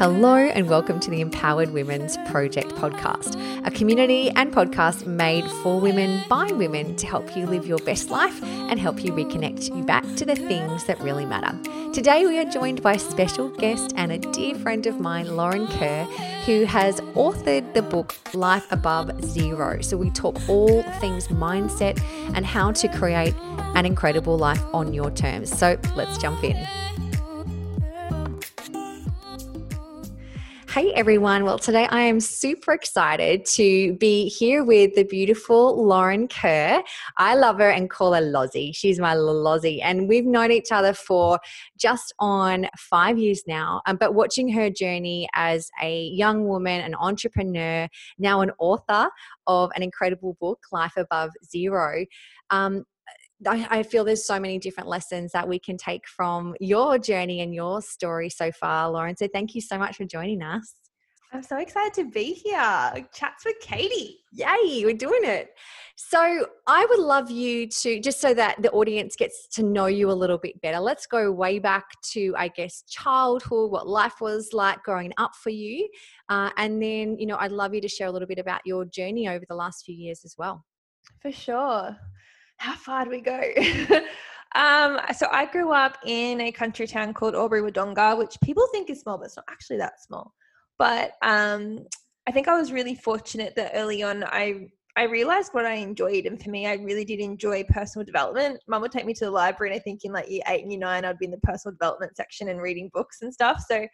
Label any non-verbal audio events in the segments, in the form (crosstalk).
Hello, and welcome to the Empowered Women's Project podcast, a community and podcast made for women by women to help you live your best life and help you reconnect you back to the things that really matter. Today, we are joined by a special guest and a dear friend of mine, Lauren Kerr, who has authored the book Life Above Zero. So, we talk all things mindset and how to create an incredible life on your terms. So, let's jump in. Hey everyone. Well, today I am super excited to be here with the beautiful Lauren Kerr. I love her and call her Lozzie. She's my Lozzie. And we've known each other for just on five years now. Um, but watching her journey as a young woman, an entrepreneur, now an author of an incredible book, Life Above Zero. Um, I, I feel there's so many different lessons that we can take from your journey and your story so far, Lauren. So thank you so much for joining us. I'm so excited to be here. Chats with Katie. Yay, we're doing it. So, I would love you to, just so that the audience gets to know you a little bit better, let's go way back to, I guess, childhood, what life was like growing up for you. Uh, and then, you know, I'd love you to share a little bit about your journey over the last few years as well. For sure how far do we go? (laughs) um, so I grew up in a country town called Albury Wodonga, which people think is small, but it's not actually that small. But um, I think I was really fortunate that early on I I realized what I enjoyed, and for me, I really did enjoy personal development. Mum would take me to the library, and I think in like year eight and year nine, I'd be in the personal development section and reading books and stuff. So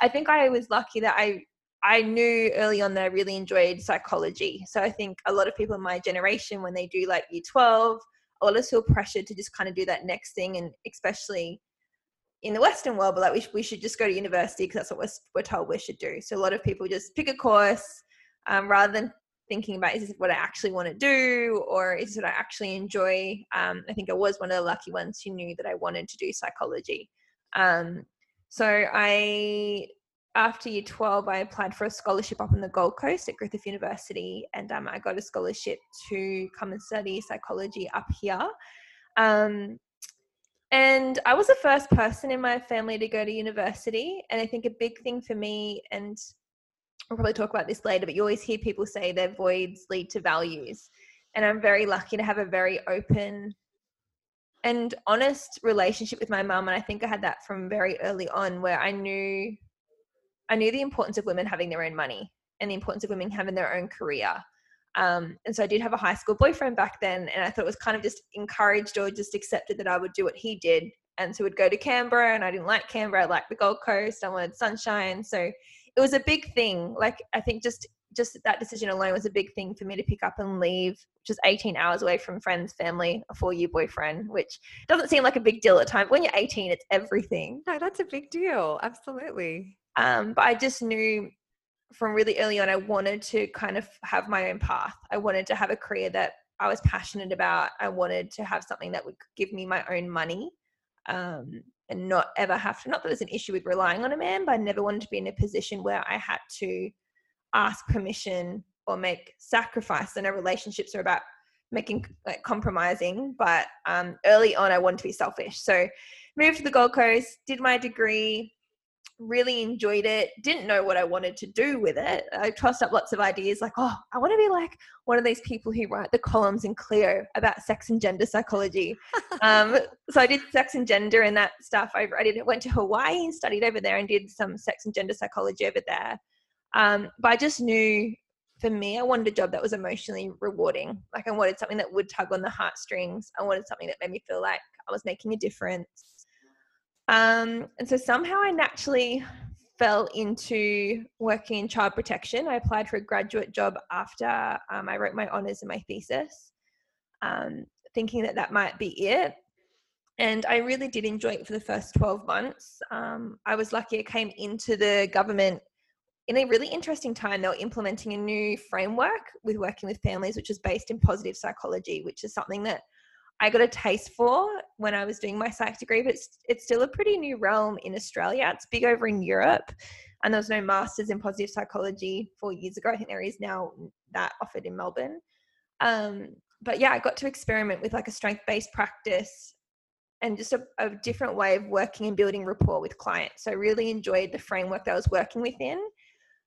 I think I was lucky that I I knew early on that I really enjoyed psychology. So I think a lot of people in my generation, when they do like year 12, a lot of us feel pressured to just kind of do that next thing. And especially in the Western world, but like we, sh- we should just go to university because that's what we're, we're told we should do. So a lot of people just pick a course um, rather than thinking about is this what I actually want to do or is this what I actually enjoy? Um, I think I was one of the lucky ones who knew that I wanted to do psychology. Um, so I after year 12, I applied for a scholarship up on the Gold Coast at Griffith University, and um, I got a scholarship to come and study psychology up here. Um, and I was the first person in my family to go to university. And I think a big thing for me, and we'll probably talk about this later, but you always hear people say their voids lead to values. And I'm very lucky to have a very open and honest relationship with my mum. And I think I had that from very early on, where I knew I knew the importance of women having their own money and the importance of women having their own career. Um, and so I did have a high school boyfriend back then, and I thought it was kind of just encouraged or just accepted that I would do what he did. And so we'd go to Canberra, and I didn't like Canberra. I liked the Gold Coast. I wanted sunshine. So it was a big thing. Like I think just just that decision alone was a big thing for me to pick up and leave, just 18 hours away from friends, family, a four year boyfriend, which doesn't seem like a big deal at times. When you're 18, it's everything. No, that's a big deal. Absolutely. Um, but I just knew from really early on, I wanted to kind of have my own path. I wanted to have a career that I was passionate about. I wanted to have something that would give me my own money um, and not ever have to, not that there's an issue with relying on a man, but I never wanted to be in a position where I had to ask permission or make sacrifice. I know relationships are about making like compromising, but um, early on, I wanted to be selfish. So moved to the Gold Coast, did my degree, really enjoyed it didn't know what i wanted to do with it. I tossed up lots of ideas like oh i want to be like one of these people who write the columns in Cleo about sex and gender psychology. Um, so i did sex and gender and that stuff I, I did went to hawaii and studied over there and did some sex and gender psychology over there. Um, but i just knew for me i wanted a job that was emotionally rewarding. Like i wanted something that would tug on the heartstrings. I wanted something that made me feel like i was making a difference um, and so somehow I naturally fell into working in child protection. I applied for a graduate job after um, I wrote my honours and my thesis, um, thinking that that might be it. And I really did enjoy it for the first 12 months. Um, I was lucky I came into the government in a really interesting time. They were implementing a new framework with working with families, which is based in positive psychology, which is something that I got a taste for when I was doing my psych degree, but it's, it's still a pretty new realm in Australia. It's big over in Europe, and there was no masters in positive psychology four years ago. I think there is now that offered in Melbourne. Um, but yeah, I got to experiment with like a strength based practice and just a, a, different way of working and building rapport with clients. So I really enjoyed the framework that I was working within.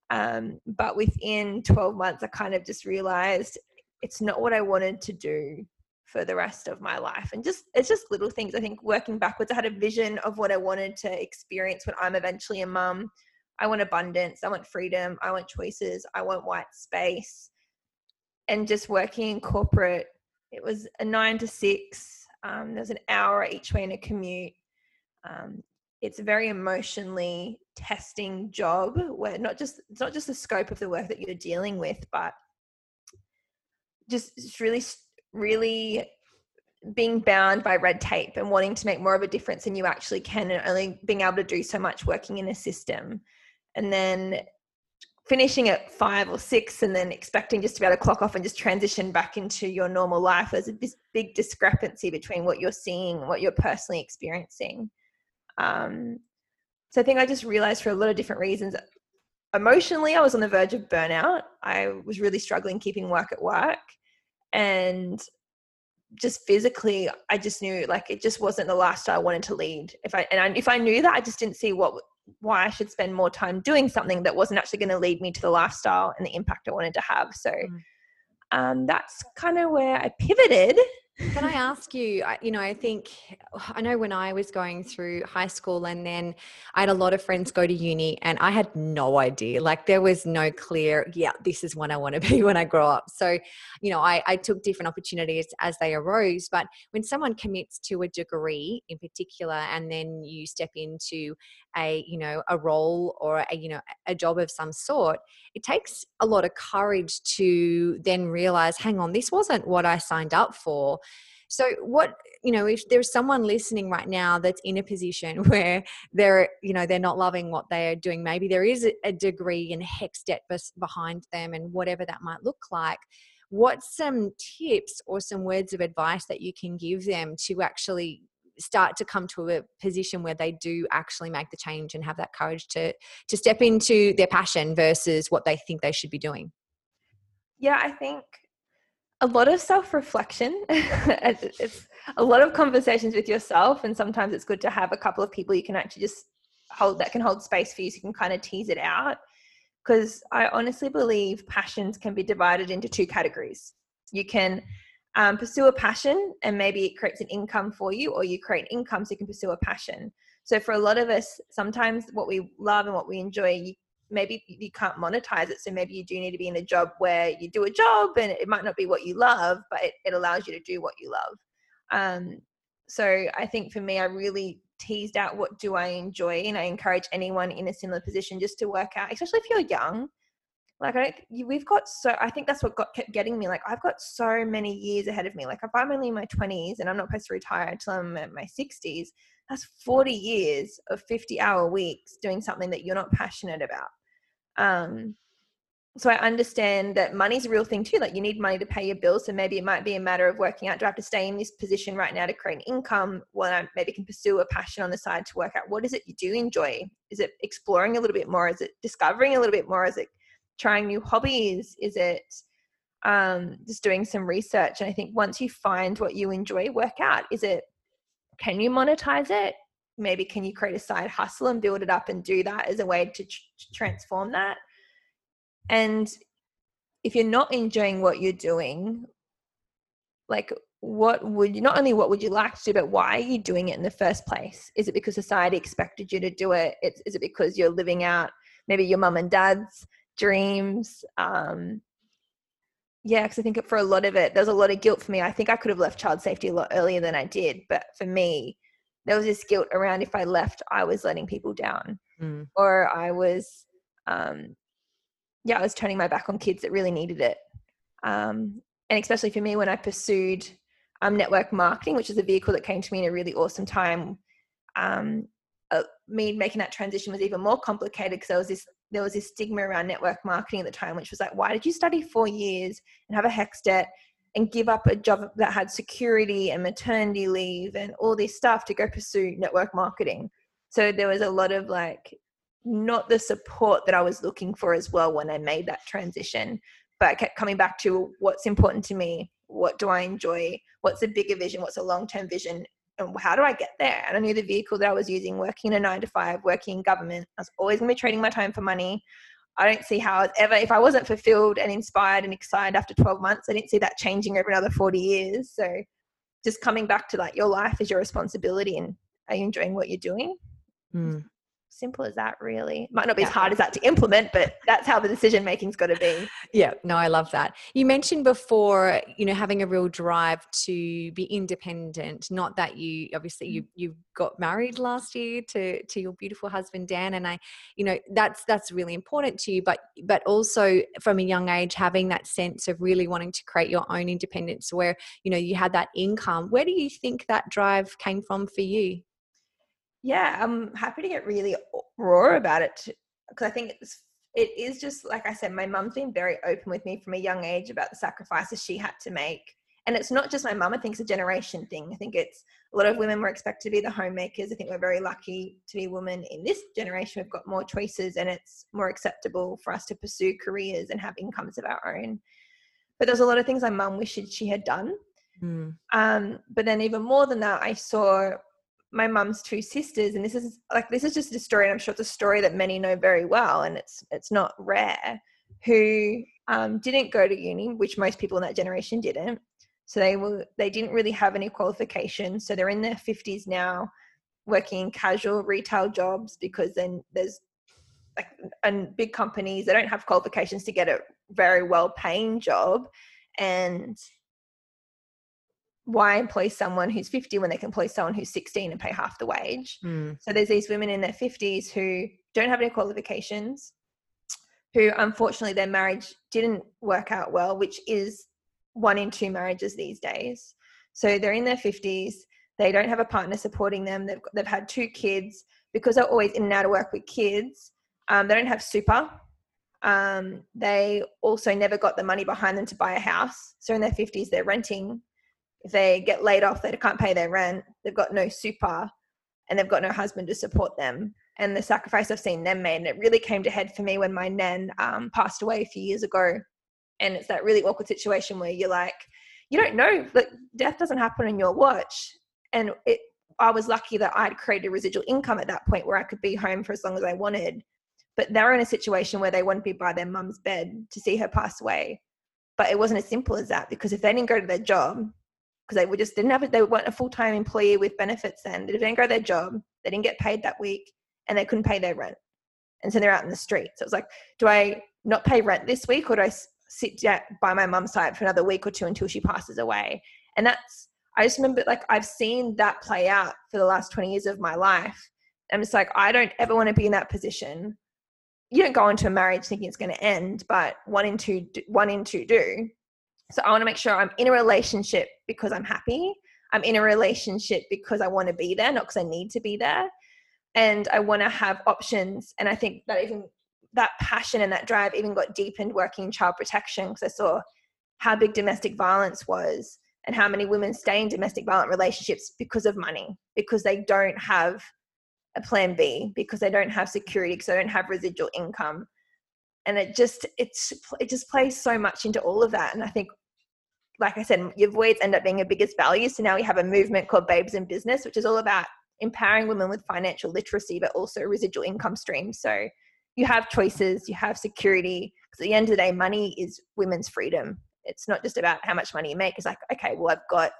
Um, but within 12 months, I kind of just realized it's not what I wanted to do for the rest of my life. And just it's just little things. I think working backwards, I had a vision of what I wanted to experience when I'm eventually a mum. I want abundance, I want freedom, I want choices, I want white space. And just working in corporate, it was a nine to six. Um, there's an hour each way in a commute. Um, it's a very emotionally testing job where not just it's not just the scope of the work that you're dealing with, but just it's really really being bound by red tape and wanting to make more of a difference than you actually can and only being able to do so much working in a system. And then finishing at five or six and then expecting just to be able to clock off and just transition back into your normal life. There's this big discrepancy between what you're seeing what you're personally experiencing. Um, so i think i just realized for a lot of different reasons emotionally i was on the verge of burnout. I was really struggling keeping work at work and just physically i just knew like it just wasn't the lifestyle i wanted to lead. If i and I, if i knew that i just didn't see what why i should spend more time doing something that wasn't actually going to lead me to the lifestyle and the impact i wanted to have. So mm. um, that's kind of where i pivoted can I ask you, you know, I think, I know when I was going through high school and then I had a lot of friends go to uni and I had no idea. Like there was no clear, yeah, this is what I want to (laughs) be when I grow up. So, you know, I, I took different opportunities as they arose. But when someone commits to a degree in particular and then you step into a, you know, a role or a, you know, a job of some sort, it takes a lot of courage to then realize, hang on, this wasn't what I signed up for so, what, you know, if there's someone listening right now that's in a position (laughs) where they're, you know, they're not loving what they're doing, maybe there is a degree and HECS debt behind them and whatever that might look like. What's some tips or some words of advice that you can give them to actually start to come to a position where they do actually make the change and have that courage to to step into their passion versus what they think they should be doing yeah i think a lot of self reflection. (laughs) it's a lot of conversations with yourself, and sometimes it's good to have a couple of people you can actually just hold that can hold space for you so you can kind of tease it out. Because I honestly believe passions can be divided into two categories. You can um, pursue a passion and maybe it creates an income for you, or you create income so you can pursue a passion. So for a lot of us, sometimes what we love and what we enjoy, you maybe you can't monetize it so maybe you do need to be in a job where you do a job and it might not be what you love but it, it allows you to do what you love um, so i think for me i really teased out what do i enjoy and i encourage anyone in a similar position just to work out especially if you're young like I don't, we've got so I think that's what got kept getting me. Like I've got so many years ahead of me. Like if I'm only in my 20s and I'm not supposed to retire until I'm in my 60s, that's 40 years of 50 hour weeks doing something that you're not passionate about. Um, so I understand that money's a real thing too. Like you need money to pay your bills. So maybe it might be a matter of working out, do I have to stay in this position right now to create an income? Well, I maybe can pursue a passion on the side to work out what is it you do enjoy? Is it exploring a little bit more? Is it discovering a little bit more? Is it trying new hobbies? Is it um, just doing some research? And I think once you find what you enjoy, work out. Is it, can you monetize it? maybe can you create a side hustle and build it up and do that as a way to tr- transform that and if you're not enjoying what you're doing like what would you not only what would you like to do but why are you doing it in the first place is it because society expected you to do it it's, is it because you're living out maybe your mum and dad's dreams um yeah because i think for a lot of it there's a lot of guilt for me i think i could have left child safety a lot earlier than i did but for me there was this guilt around if I left, I was letting people down, mm. or I was, um, yeah, I was turning my back on kids that really needed it. Um, and especially for me, when I pursued um, network marketing, which is a vehicle that came to me in a really awesome time, um, uh, me making that transition was even more complicated because there was this there was this stigma around network marketing at the time, which was like, why did you study four years and have a HECS debt and give up a job that had security and maternity leave and all this stuff to go pursue network marketing. So there was a lot of like not the support that I was looking for as well when I made that transition. But I kept coming back to what's important to me, what do I enjoy, what's a bigger vision, what's a long term vision, how do I get there? And I knew the vehicle that I was using, working in a nine to five, working in government, I was always going to be trading my time for money. I don't see how ever, if I wasn't fulfilled and inspired and excited after 12 months, I didn't see that changing over another 40 years. So just coming back to like your life is your responsibility and are you enjoying what you're doing? Mm simple as that really. Might not be yeah. as hard as that to implement but that's how the decision making's got to be. Yeah no i love that. You mentioned before you know having a real drive to be independent not that you obviously you mm. you got married last year to to your beautiful husband dan and i you know that's that's really important to you but but also from a young age having that sense of really wanting to create your own independence where you know you had that income. Where do you think that drive came from for you yeah, I'm happy to get really raw about it because I think it's it is just like I said, my mum's been very open with me from a young age about the sacrifices she had to make. And it's not just my mum, I think it's a generation thing. I think it's a lot of women were expected to be the homemakers. I think we're very lucky to be women in this generation. We've got more choices and it's more acceptable for us to pursue careers and have incomes of our own. But there's a lot of things my mum wished she had done. Mm. Um, but then even more than that, I saw my mum's two sisters and this is like this is just a story and i'm sure it's a story that many know very well and it's it's not rare who um, didn't go to uni which most people in that generation didn't. So they were they didn't really have any qualifications so they're in their 50s now working casual retail jobs because then there's like and big companies they don't have qualifications to get a very well paying job and why employ someone who's 50 when they can employ someone who's 16 and pay half the wage? Mm. So there's these women in their 50s who don't have any qualifications, who unfortunately their marriage didn't work out well, which is one in two marriages these days. So they're in their 50s, they don't have a partner supporting them, they've, they've had two kids because they're always in and out of work with kids. Um, they don't have super. Um, they also never got the money behind them to buy a house. So in their 50s, they're renting if they get laid off, they can't pay their rent, they've got no super, and they've got no husband to support them. And the sacrifice I've seen them made, and it really came to head for me when my nan um, passed away a few years ago. And it's that really awkward situation where you're like, you don't know, like death doesn't happen in your watch. And it, I was lucky that I'd created residual income at that point where I could be home for as long as I wanted. But they're in a situation where they wouldn't be by their mum's bed to see her pass away. But it wasn't as simple as that because if they didn't go to their job, because they were just didn't have it. They weren't a full time employee with benefits. Then they didn't go their job. They didn't get paid that week, and they couldn't pay their rent. And so they're out in the street. So it was like, do I not pay rent this week, or do I sit by my mum's side for another week or two until she passes away? And that's I just remember like I've seen that play out for the last twenty years of my life. And it's like I don't ever want to be in that position. You don't go into a marriage thinking it's going to end, but one in two, one in two do. So I want to make sure I'm in a relationship because I'm happy. I'm in a relationship because I want to be there, not because I need to be there. And I want to have options. And I think that even that passion and that drive even got deepened working in child protection because I saw how big domestic violence was and how many women stay in domestic violent relationships because of money, because they don't have a plan B, because they don't have security, because they don't have residual income and it just it's it just plays so much into all of that and i think like i said your voids end up being your biggest value so now we have a movement called babes in business which is all about empowering women with financial literacy but also residual income streams so you have choices you have security because at the end of the day money is women's freedom it's not just about how much money you make it's like okay well i've got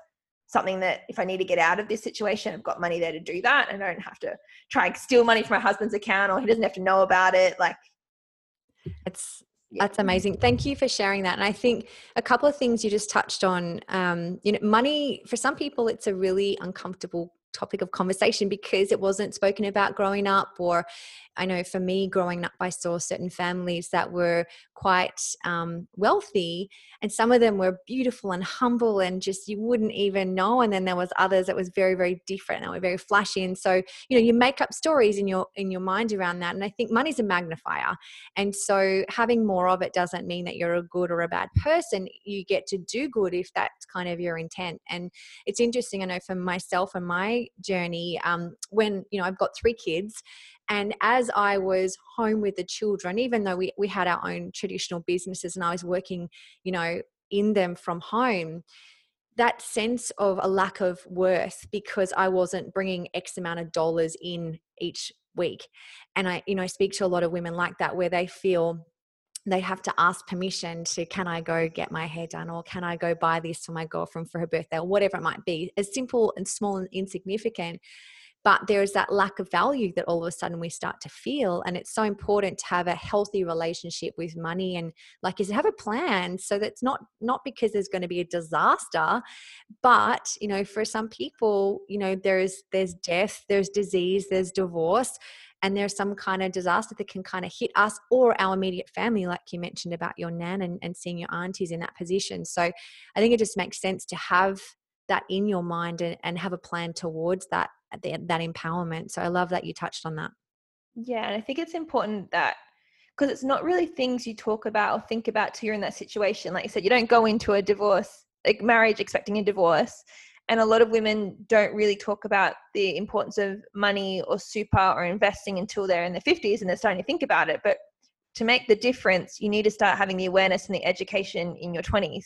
something that if I need to get out of this situation, I've got money there to do that. I don't have to try and steal money from my husband's account or he doesn't have to know about it. Like it's that's amazing. Thank you for sharing that. And I think a couple of things you just touched on. Um, you know, money for some people, it's a really uncomfortable topic of conversation because it wasn't spoken about growing up or i know for me growing up i saw certain families that were quite um, wealthy and some of them were beautiful and humble and just you wouldn't even know and then there was others that was very very different and were very flashy and so you know you make up stories in your in your mind around that and i think money's a magnifier and so having more of it doesn't mean that you're a good or a bad person you get to do good if that's kind of your intent and it's interesting i know for myself and my journey um, when you know i've got three kids and as I was home with the children, even though we, we had our own traditional businesses and I was working, you know, in them from home, that sense of a lack of worth because I wasn't bringing X amount of dollars in each week. And I, you know, speak to a lot of women like that where they feel they have to ask permission to can i go get my hair done? or can i go buy this for my girlfriend for her birthday? or whatever it might be. As simple and small and insignificant but there's that lack of value that all of a sudden we start to feel and it's so important to have a healthy relationship with money and like is have a plan so that's not not because there's going to be a disaster but you know for some people you know there's there's death there's disease there's divorce and there's some kind of disaster that can kind of hit us or our immediate family, like you mentioned about your nan and, and seeing your aunties in that position. So I think it just makes sense to have that in your mind and, and have a plan towards that that empowerment. So I love that you touched on that. Yeah, and I think it's important that because it's not really things you talk about or think about till you're in that situation. Like you said, you don't go into a divorce, like marriage, expecting a divorce. And a lot of women don't really talk about the importance of money or super or investing until they're in their 50s and they're starting to think about it. But to make the difference, you need to start having the awareness and the education in your 20s.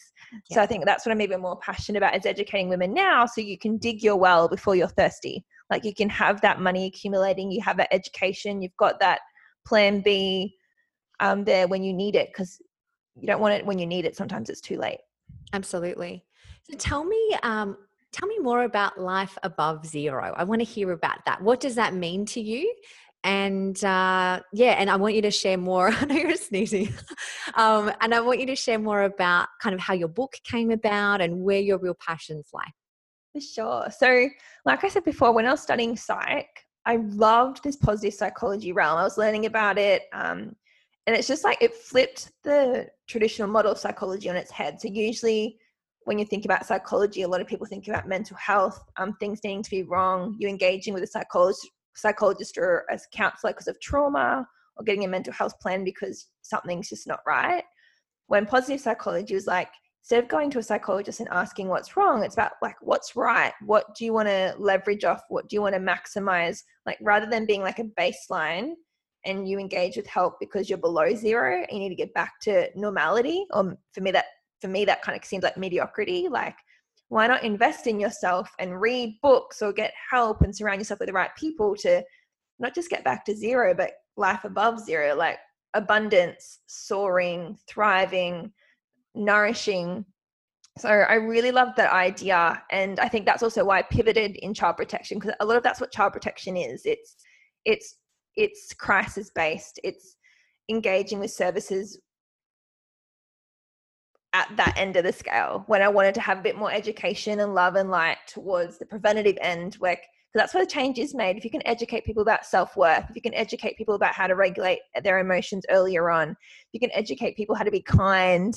Yeah. So I think that's what I'm even more passionate about is educating women now so you can dig your well before you're thirsty. Like you can have that money accumulating, you have that education, you've got that plan B um, there when you need it because you don't want it when you need it. Sometimes it's too late. Absolutely. So tell me, um, tell me more about life above zero. I want to hear about that. What does that mean to you? And uh, yeah and i want you to share more (laughs) i know you're sneezing um, and i want you to share more about kind of how your book came about and where your real passions lie. For sure. So like i said before when i was studying psych i loved this positive psychology realm. I was learning about it um, and it's just like it flipped the traditional model of psychology on its head. So usually when you think about psychology a lot of people think about mental health um, things needing to be wrong you engaging with a psychologist psychologist or a counselor because of trauma or getting a mental health plan because something's just not right. When positive psychology was like, instead of going to a psychologist and asking what's wrong, it's about like, what's right? What do you want to leverage off? What do you want to maximize? Like, rather than being like a baseline and you engage with help because you're below zero, you need to get back to normality. Or for me, that for me that kind of seems like mediocrity. Like, why not invest in yourself and read books or get help and surround yourself with the right people to not just get back to zero, but life above zero, like abundance, soaring, thriving, nourishing. So I really love that idea. And I think that's also why I pivoted in child protection because a lot of that's what child protection is. It's it's it's crisis based. It's engaging with services at that end of the scale when I wanted to have a bit more education and love and light towards the preventative end where because that's where the change is made. If you can educate people about self worth, if you can educate people about how to regulate their emotions earlier on, if you can educate people how to be kind,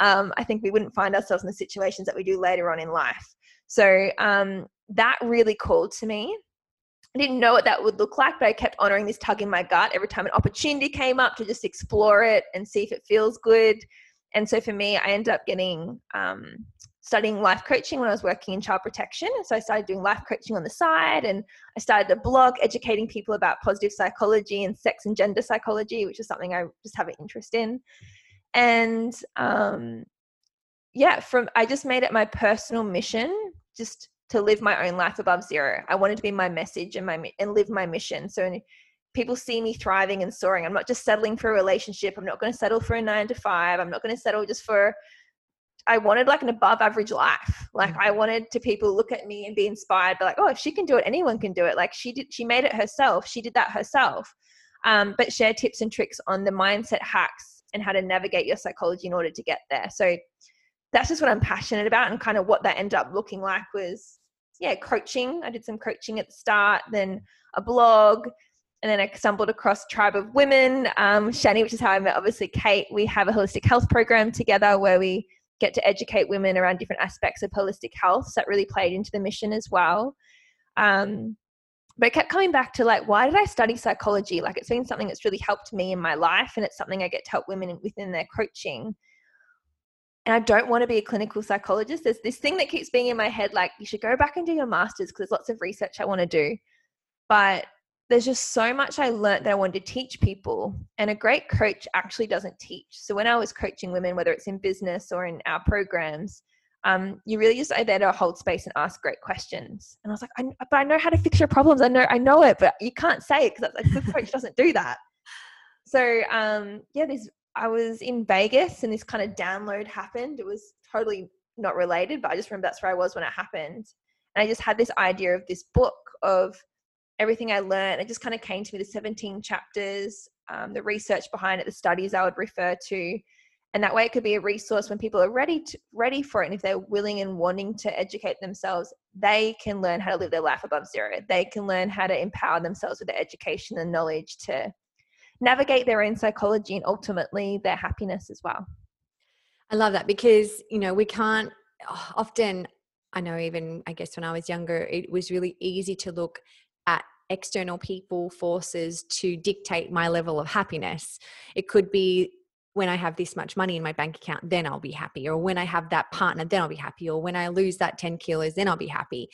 um, I think we wouldn't find ourselves in the situations that we do later on in life. So um, that really called to me. I didn't know what that would look like, but I kept honoring this tug in my gut every time an opportunity came up to just explore it and see if it feels good and so for me, I ended up getting um, studying life coaching when I was working in child protection. And So I started doing life coaching on the side and I started a blog educating people about positive psychology and sex and gender psychology, which is something I just have an interest in. And um, yeah, from I just made it my personal mission just to live my own life above zero. I wanted to be my message and my and live my mission. So people see me thriving and soaring. I'm not just settling for a relationship. I'm not going to settle for a nine to five. I'm not going to settle just for. I wanted like an above average life. Like I mm-hmm. wanted to people look at me and be inspired, be like, oh, if she can do it, anyone can do it. Like she did, she made it herself. She did that herself. Um, but share tips and tricks on the mindset hacks and how to navigate your psychology in order to get there. So that's just what I'm passionate about, and kind of what that ended up looking like was, yeah, coaching. I did some coaching at the start, then a blog, and then I stumbled across Tribe of Women, um, Shani, which is how I met obviously Kate. We have a holistic health program together where we get to educate women around different aspects of holistic health. So that really played into the mission as well. Um, but I kept coming back to like, why did I study psychology? Like, it's been something that's really helped me in my life, and it's something I get to help women within their coaching. And I don't want to be a clinical psychologist. There's this thing that keeps being in my head like, you should go back and do your master's because there's lots of research I want to do. But there's just so much I learned that I wanted to teach people. And a great coach actually doesn't teach. So when I was coaching women, whether it's in business or in our programs, um, you really just are there to hold space and ask great questions. And I was like, I, but I know how to fix your problems. I know, I know it, but you can't say it because a good coach doesn't do that. So um, yeah, this I was in Vegas and this kind of download happened. It was totally not related, but I just remember that's where I was when it happened. And I just had this idea of this book of everything I learned. It just kind of came to me the 17 chapters, um, the research behind it, the studies I would refer to and that way it could be a resource when people are ready to, ready for it and if they're willing and wanting to educate themselves they can learn how to live their life above zero they can learn how to empower themselves with their education and knowledge to navigate their own psychology and ultimately their happiness as well i love that because you know we can't often i know even i guess when i was younger it was really easy to look at external people forces to dictate my level of happiness it could be when I have this much money in my bank account, then I'll be happy. Or when I have that partner, then I'll be happy. Or when I lose that 10 kilos, then I'll be happy.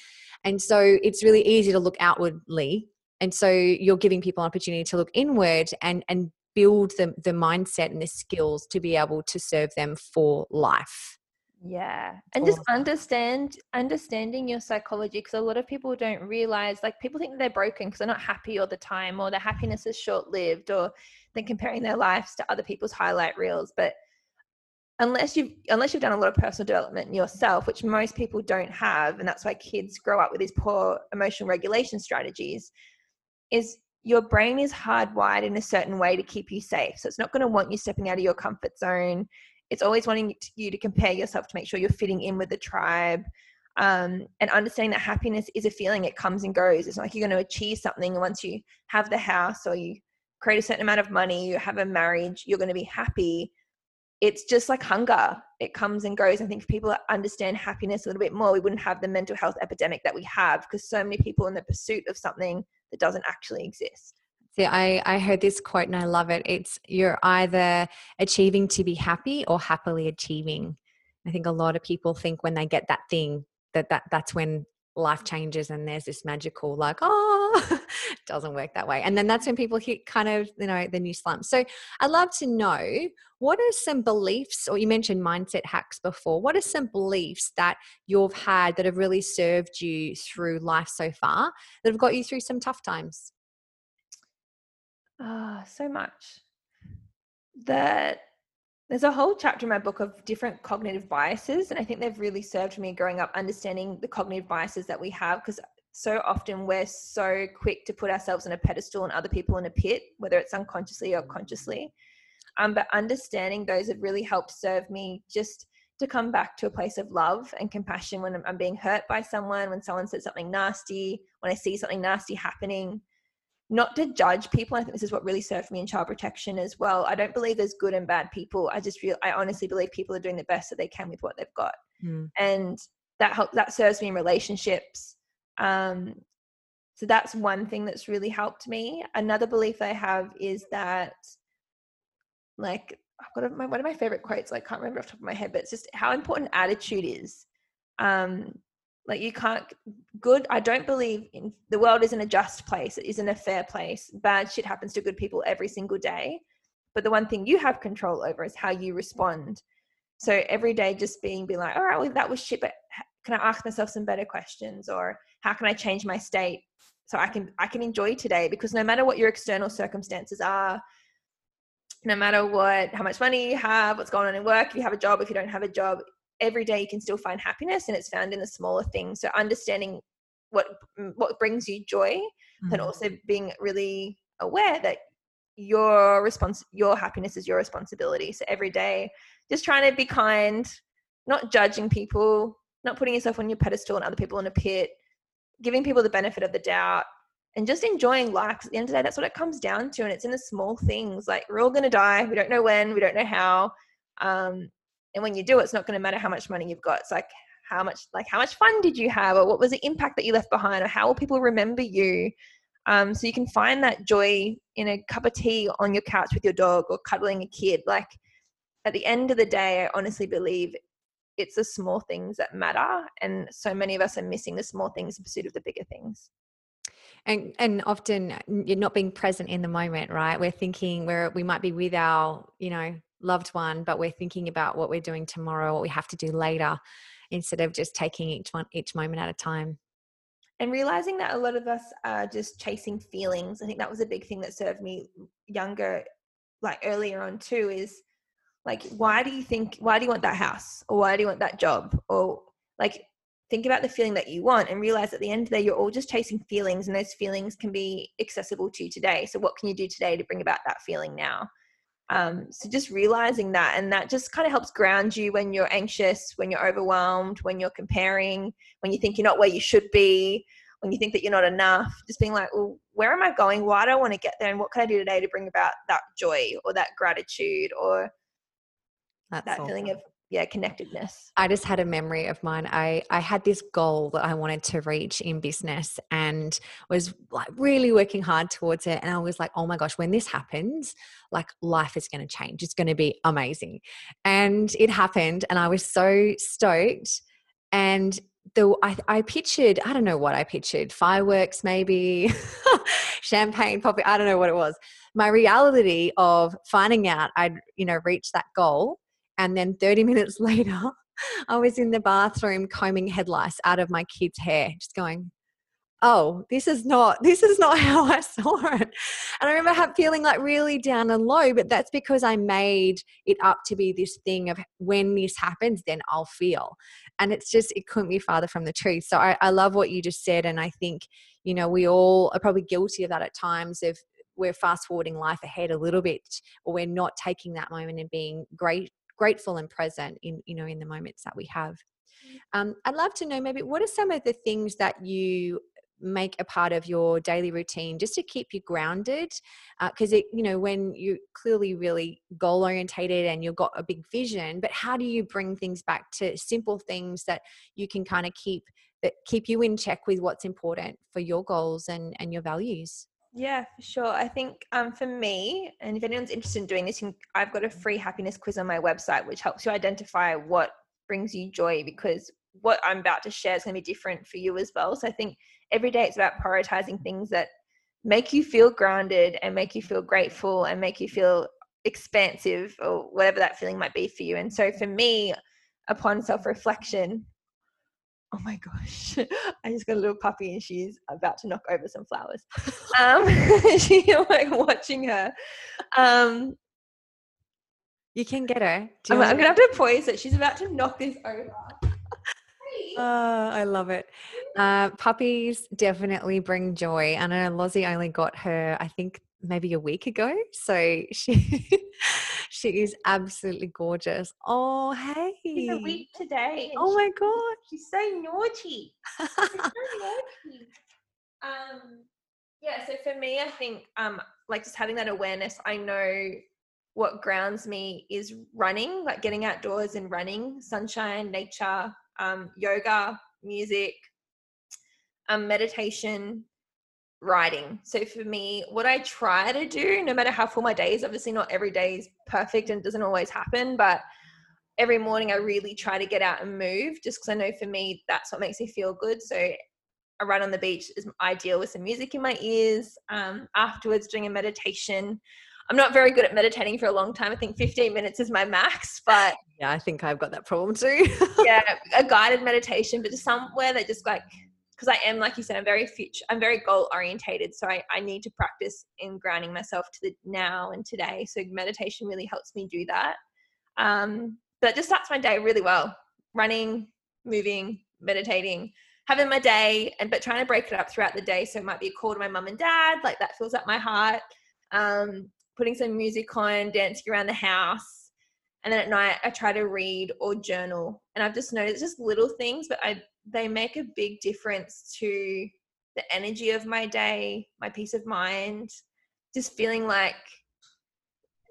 And so it's really easy to look outwardly. And so you're giving people an opportunity to look inward and, and build the, the mindset and the skills to be able to serve them for life yeah and just understand understanding your psychology because a lot of people don't realize like people think they're broken because they're not happy all the time or their happiness is short lived or they're comparing their lives to other people's highlight reels but unless you've unless you've done a lot of personal development yourself which most people don't have and that's why kids grow up with these poor emotional regulation strategies is your brain is hardwired in a certain way to keep you safe. So it's not going to want you stepping out of your comfort zone it's always wanting you to compare yourself to make sure you're fitting in with the tribe um, and understanding that happiness is a feeling it comes and goes. It's not like you're going to achieve something once you have the house or you create a certain amount of money you have a marriage you're going to be happy. It's just like hunger. It comes and goes. I think if people understand happiness a little bit more we wouldn't have the mental health epidemic that we have because so many people in the pursuit of something that doesn't actually exist I, I heard this quote and I love it. It's you're either achieving to be happy or happily achieving. I think a lot of people think when they get that thing that, that that's when life changes and there's this magical like oh (laughs) doesn't work that way and then that's when people hit kind of you know the new slump so i'd love to know what are some beliefs or you mentioned mindset hacks before what are some beliefs that you've had that have really served you through life so far that have got you through some tough times Ah, so much. That there's a whole chapter in my book of different cognitive biases, and I think they've really served me growing up understanding the cognitive biases that we have because so often we're so quick to put ourselves on a pedestal and other people in a pit, whether it's unconsciously or consciously. Um, but understanding those have really helped serve me just to come back to a place of love and compassion when I'm, I'm being hurt by someone, when someone says something nasty, when I see something nasty happening not to judge people. I think this is what really served me in child protection as well. I don't believe there's good and bad people. I just feel I honestly believe people are doing the best that they can with what they've got, mm. and that help that serves me in relationships. Um, so that's one thing that's really helped me. Another belief I have is that, like, I've got my, one of my favorite quotes. Like, I can't remember off the top of my head, but it's just how important attitude is. Um, like you can't good. I don't believe in the world isn't a just place. It isn't a fair place. Bad shit happens to good people every single day. But the one thing you have control over is how you respond. So every day, just being be like, all right, well that was shit, but can I ask myself some better questions, or how can I change my state so I can I can enjoy today? Because no matter what your external circumstances are, no matter what how much money you have, what's going on in work, if you have a job, if you don't have a job, every day you can still find happiness and it's found in the smaller things. So understanding what what brings you joy mm-hmm. but also being really aware that your response your happiness is your responsibility. So every day just trying to be kind not judging people not putting yourself on your pedestal and other people in a pit giving people the benefit of the doubt and just enjoying life. At the end of the day that's what it comes down to and it's in the small things. Like we're all going to die. We don't know when. We don't know how. Um, and when you do it's not going to matter how much money you've got. It's like how much like how much fun did you have? Or what was the impact that you left behind? Or how will people remember you? Um, so you can find that joy in a cup of tea on your couch with your dog or cuddling a kid. Like at the end of the day i honestly believe it's the small things that matter and so many of us are missing the small things in pursuit of the bigger things. And and often you're not being present in the moment right? We're thinking where we might be with our you know loved one, but we're thinking about what we're doing tomorrow, what we have to do later. instead of just taking each one each moment at a time. And realizing that a lot of us are just chasing feelings i think that was a big thing that served me younger like earlier on too is like why do you think why do you want that house? Or why do you want that job? Or like think about the feeling that you want and realize at the end of the day you're all just chasing feelings and those feelings can be accessible to you today. So what can you do today to bring about that feeling now um, so just realizing that and that just kind of helps ground you when you're anxious when you're overwhelmed when you're comparing when you think you're not where you should be when you think that you're not enough. Just being like well where am i going? Why do i want to get there? And what can i do today to bring about that joy or that gratitude or That's that awesome. feeling of yeah connectedness. I just had a memory of mine. I i had this goal that i wanted to reach in business and was like really working hard towards it. And i was like oh my gosh when this happens like life is going to change. It's going to be amazing. And it happened and i was so stoked. And the I, I pictured i don't know what i pictured fireworks maybe (laughs) champagne popping i don't know what it was. My reality of finding out i'd you know reached that goal and then 30 (laughs) minutes later, I was in the bathroom combing head lice out of my kid's hair, just going, oh this is not (laughs) this is not how i saw it. And i remember feeling like really down and low but that's because i made it up to be this thing of when this happens then i'll feel. And it's just it couldn't be farther from the truth. So I, I love what you just said and i think you know we all are probably guilty of that at times of we're fast forwarding life ahead a little bit or we're not taking that moment and being great grateful and present in you know in the moments that we have. Mm. um, i'd love to know maybe what are some of the things that you make a part of your daily routine just to keep you grounded? Because uh, it you know when you're clearly really goal orientated and you've got a big vision but how do you bring things back to simple things that you can kind of keep that keep you in check with what's important for your goals and and your values yeah, for sure. I think um, for me, and if anyone's interested in doing this, I've got a free happiness quiz on my website, which helps you identify what brings you joy because what I'm about to share is going to be different for you as well. So I think every day it's about prioritizing things that make you feel grounded and make you feel grateful and make you feel expansive or whatever that feeling might be for you. And so for me, upon self reflection, oh my gosh, (laughs) I just got a little puppy and she's about to knock over some flowers. (laughs) Um, (laughs) she like watching her. Um, you can get her. I'm, I'm, gonna have to poise it. She's about to knock this over. Oh, I love it. Uh, puppies definitely bring joy. I know Lozzie only got her, I think, maybe a week ago. So she she is absolutely gorgeous. Oh, hey. She's a week today. Oh my god. She's so naughty. She's so (laughs) naughty. Um yeah, so for me I think um like just having that awareness, I know what grounds me is running, like getting outdoors and running, sunshine, nature, um, yoga, music, um, meditation, writing. So for me, what I try to do, no matter how full my day is, obviously not every day is perfect and doesn't always happen, but every morning I really try to get out and move just because I know for me that's what makes me feel good. So a run on the beach is ideal with some music in my ears. Um, afterwards, doing a meditation. I'm not very good at meditating for a long time. I think 15 minutes is my max, but yeah, I think I've got that problem too. yeah, (laughs) a guided meditation, but just somewhere that just like because I am, like you said, I'm very future, I'm very goal orientated. So I, I need to practice in grounding myself to the now and today. So meditation really helps me do that. Um, but it just starts my day really well. Running, moving, meditating, having my day, and but trying to break it up throughout the day. So it might be a call to my mum and dad, like that fills up my heart. Um, putting some music on, dancing around the house. And then at night I try to read or journal. And I've just noticed just little things, but I they make a big difference to the energy of my day, my peace of mind, just feeling like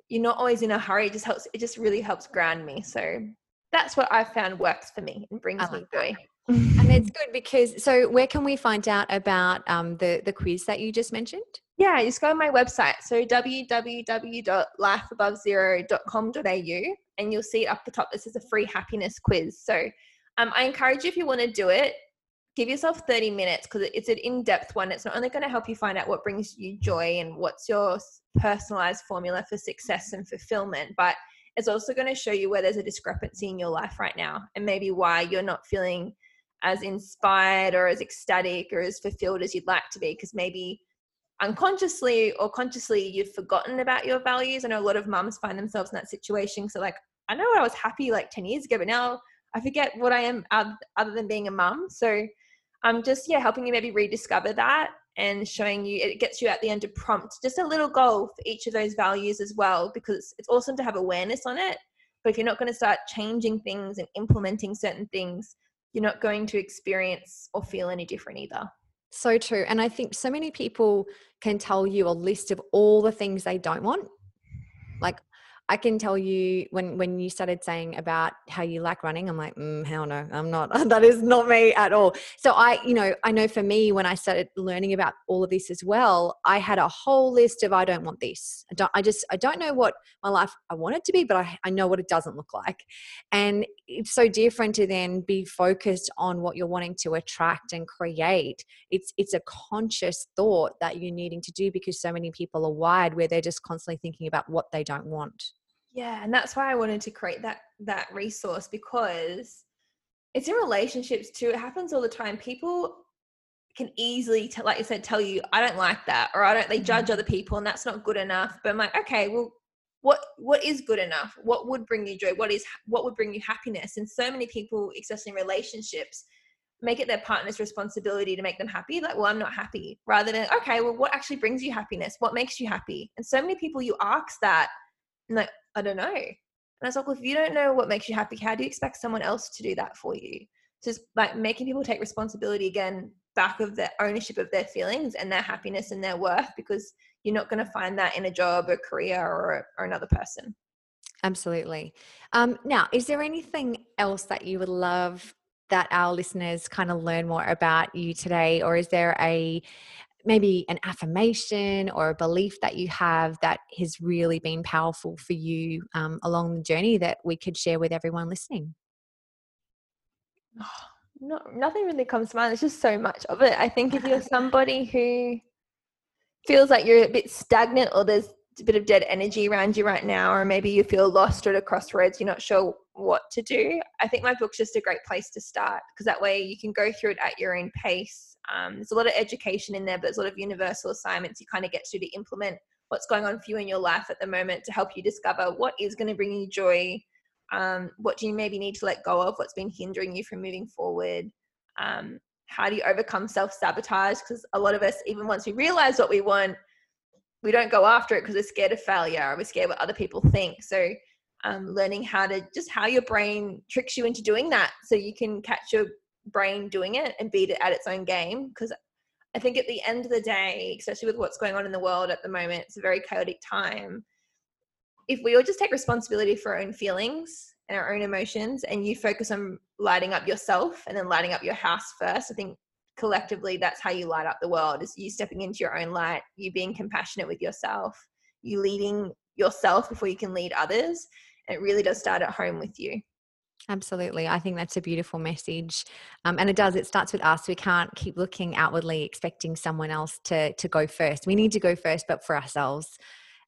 you're not always in a hurry. It just helps. It just really helps ground me. So that's what I found works for me and brings me joy. and it's good because so where can we find out about um, the the quiz that you just mentioned? Yeah, just go on my website. So www.lifeabovezero.com.au and you'll see up the top this is a free happiness quiz. So um, I encourage you if you want to do it, give yourself 30 minutes because it's an in-depth one. It's not only going to help you find out what brings you joy and what's your personalized formula for success and fulfillment, but it's also going to show you where there's a discrepancy in your life right now and maybe why you're not feeling as inspired or as ecstatic or as fulfilled as you'd like to be because maybe unconsciously or consciously you've forgotten about your values. I know a lot of mums find themselves in that situation. So like, I know I was happy like 10 years ago, but now I forget what I am other than being a mum. So I'm just, yeah, helping you maybe rediscover that and showing you, it gets you at the end to prompt just a little goal for each of those values as well, because it's awesome to have awareness on it. But if you're not going to start changing things and implementing certain things, you're not going to experience or feel any different either. So true. And I think so many people can tell you a list of all the things they don't want. Like I can tell you when when you started saying about how you like running, I'm like, mm, hell no, I'm not. (laughs) that is not me at all. So I, you know, I know for me when I started learning about all of this as well, I had a whole list of I don't want this. I don't. I just I don't know what my life I want it to be, but I I know what it doesn't look like, and it's so different to then be focused on what you're wanting to attract and create. It's it's a conscious thought that you're needing to do because so many people are wired where they're just constantly thinking about what they don't want. Yeah, and that's why I wanted to create that that resource because it's in relationships too. It happens all the time. People can easily tell, like you said, tell you, I don't like that, or I don't. They judge mm-hmm. other people, and that's not good enough. But I'm like, okay, well, what what is good enough? What would bring you joy? What is what would bring you happiness? And so many people, especially in relationships, make it their partner's responsibility to make them happy. Like, well, I'm not happy. Rather than, okay, well, what actually brings you happiness? What makes you happy? And so many people, you ask that, and like, I don't know. And I was like, well, if you don't know what makes you happy, how do you expect someone else to do that for you? Just like making people take responsibility again back of their ownership of their feelings and their happiness and their worth because you're not going to find that in a job or career or, or another person. Absolutely. Um, now, is there anything else that you would love that our listeners kind of learn more about you today, or is there a maybe an affirmation or a belief that you have that has really been powerful for you um, along the journey that we could share with everyone listening? no, nothing really comes to mind. There's just so much of it. I think if you're somebody who feels like you're a bit stagnant or there's a bit of dead energy around you right now, or maybe you feel lost or at a crossroads, you're not sure what to do, I think my book's just a great place to start because that way you can go through it at your own pace. Um, there's a lot of education in there, but there's a lot of universal assignments you kind of get to to implement what's going on for you in your life at the moment to help you discover what is going to bring you joy. Um, what do you maybe need to let go of? What's been hindering you from moving forward? Um, how do you overcome self sabotage? Because a lot of us, even once we realize what we want, we don't go after it because we're scared of failure or we're scared what other people think. So um, learning how to just how your brain tricks you into doing that so you can catch your brain doing it and beat it at its own game because i think at the end of the day especially with what's going on in the world at the moment it's a very chaotic time if we all just take responsibility for our own feelings and our own emotions and you focus on lighting up yourself and then lighting up your house first i think collectively that's how you light up the world is you stepping into your own light you being compassionate with yourself you leading yourself before you can lead others it really does start at home with you. Absolutely. I think that's a beautiful message. Um, and it does, it starts with us. We can't keep looking outwardly expecting someone else to, to go first. We need to go first, but for ourselves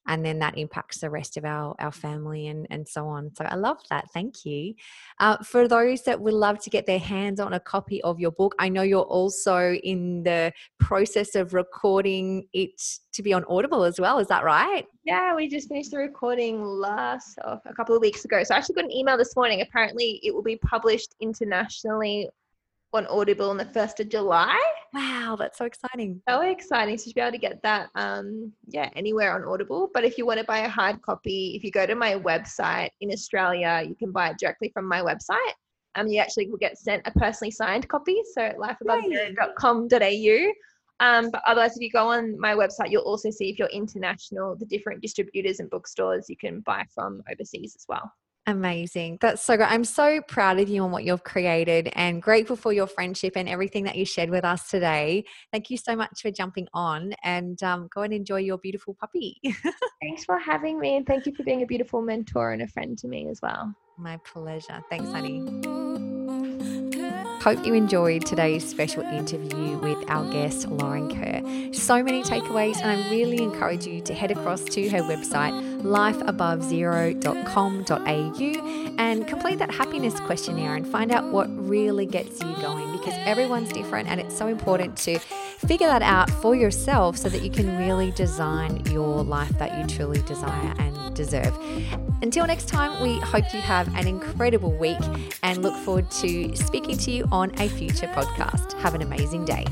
and then that impacts the rest of our, our family and, and so on. So I love that. Thank you. Uh, for those that would love to get their hands on a copy of your book, I know you're also in the process of recording it to be on Audible as well. Is that right? Yeah, we just finished the recording last oh, a couple of weeks ago. So I actually got an email this morning. Apparently, it will be published internationally on Audible on the 1st of July. Wow, that's so exciting. So exciting. So you be able to get that um yeah, anywhere on Audible. But if you want to buy a hard copy, if you go to my website in Australia, you can buy it directly from my website. Um you actually will get sent a personally signed copy. So lifeabovezero.com.au. Um, but otherwise, if you go on my website, you'll also see if you're international, the different distributors and bookstores you can buy from overseas as well. Amazing. That's so great. I'm so proud of you and what you've created and grateful for your friendship and everything that you shared with us today. Thank you so much for jumping on and um, go and enjoy your beautiful puppy. (laughs) Thanks for having me and thank you for being a beautiful mentor and a friend to me as well. My pleasure. Thanks, honey. Hope you enjoyed today's special interview with our guest, Lauren Kerr. So many takeaways, and I really encourage you to head across to her website, lifeabovezero.com.au, and complete that happiness questionnaire and find out what really gets you going because everyone's different, and it's so important to figure that out for yourself so that you can really design your life that you truly desire and deserve. Until next time, we hope you have an incredible week and look forward to speaking to you on a future podcast. Have an amazing day.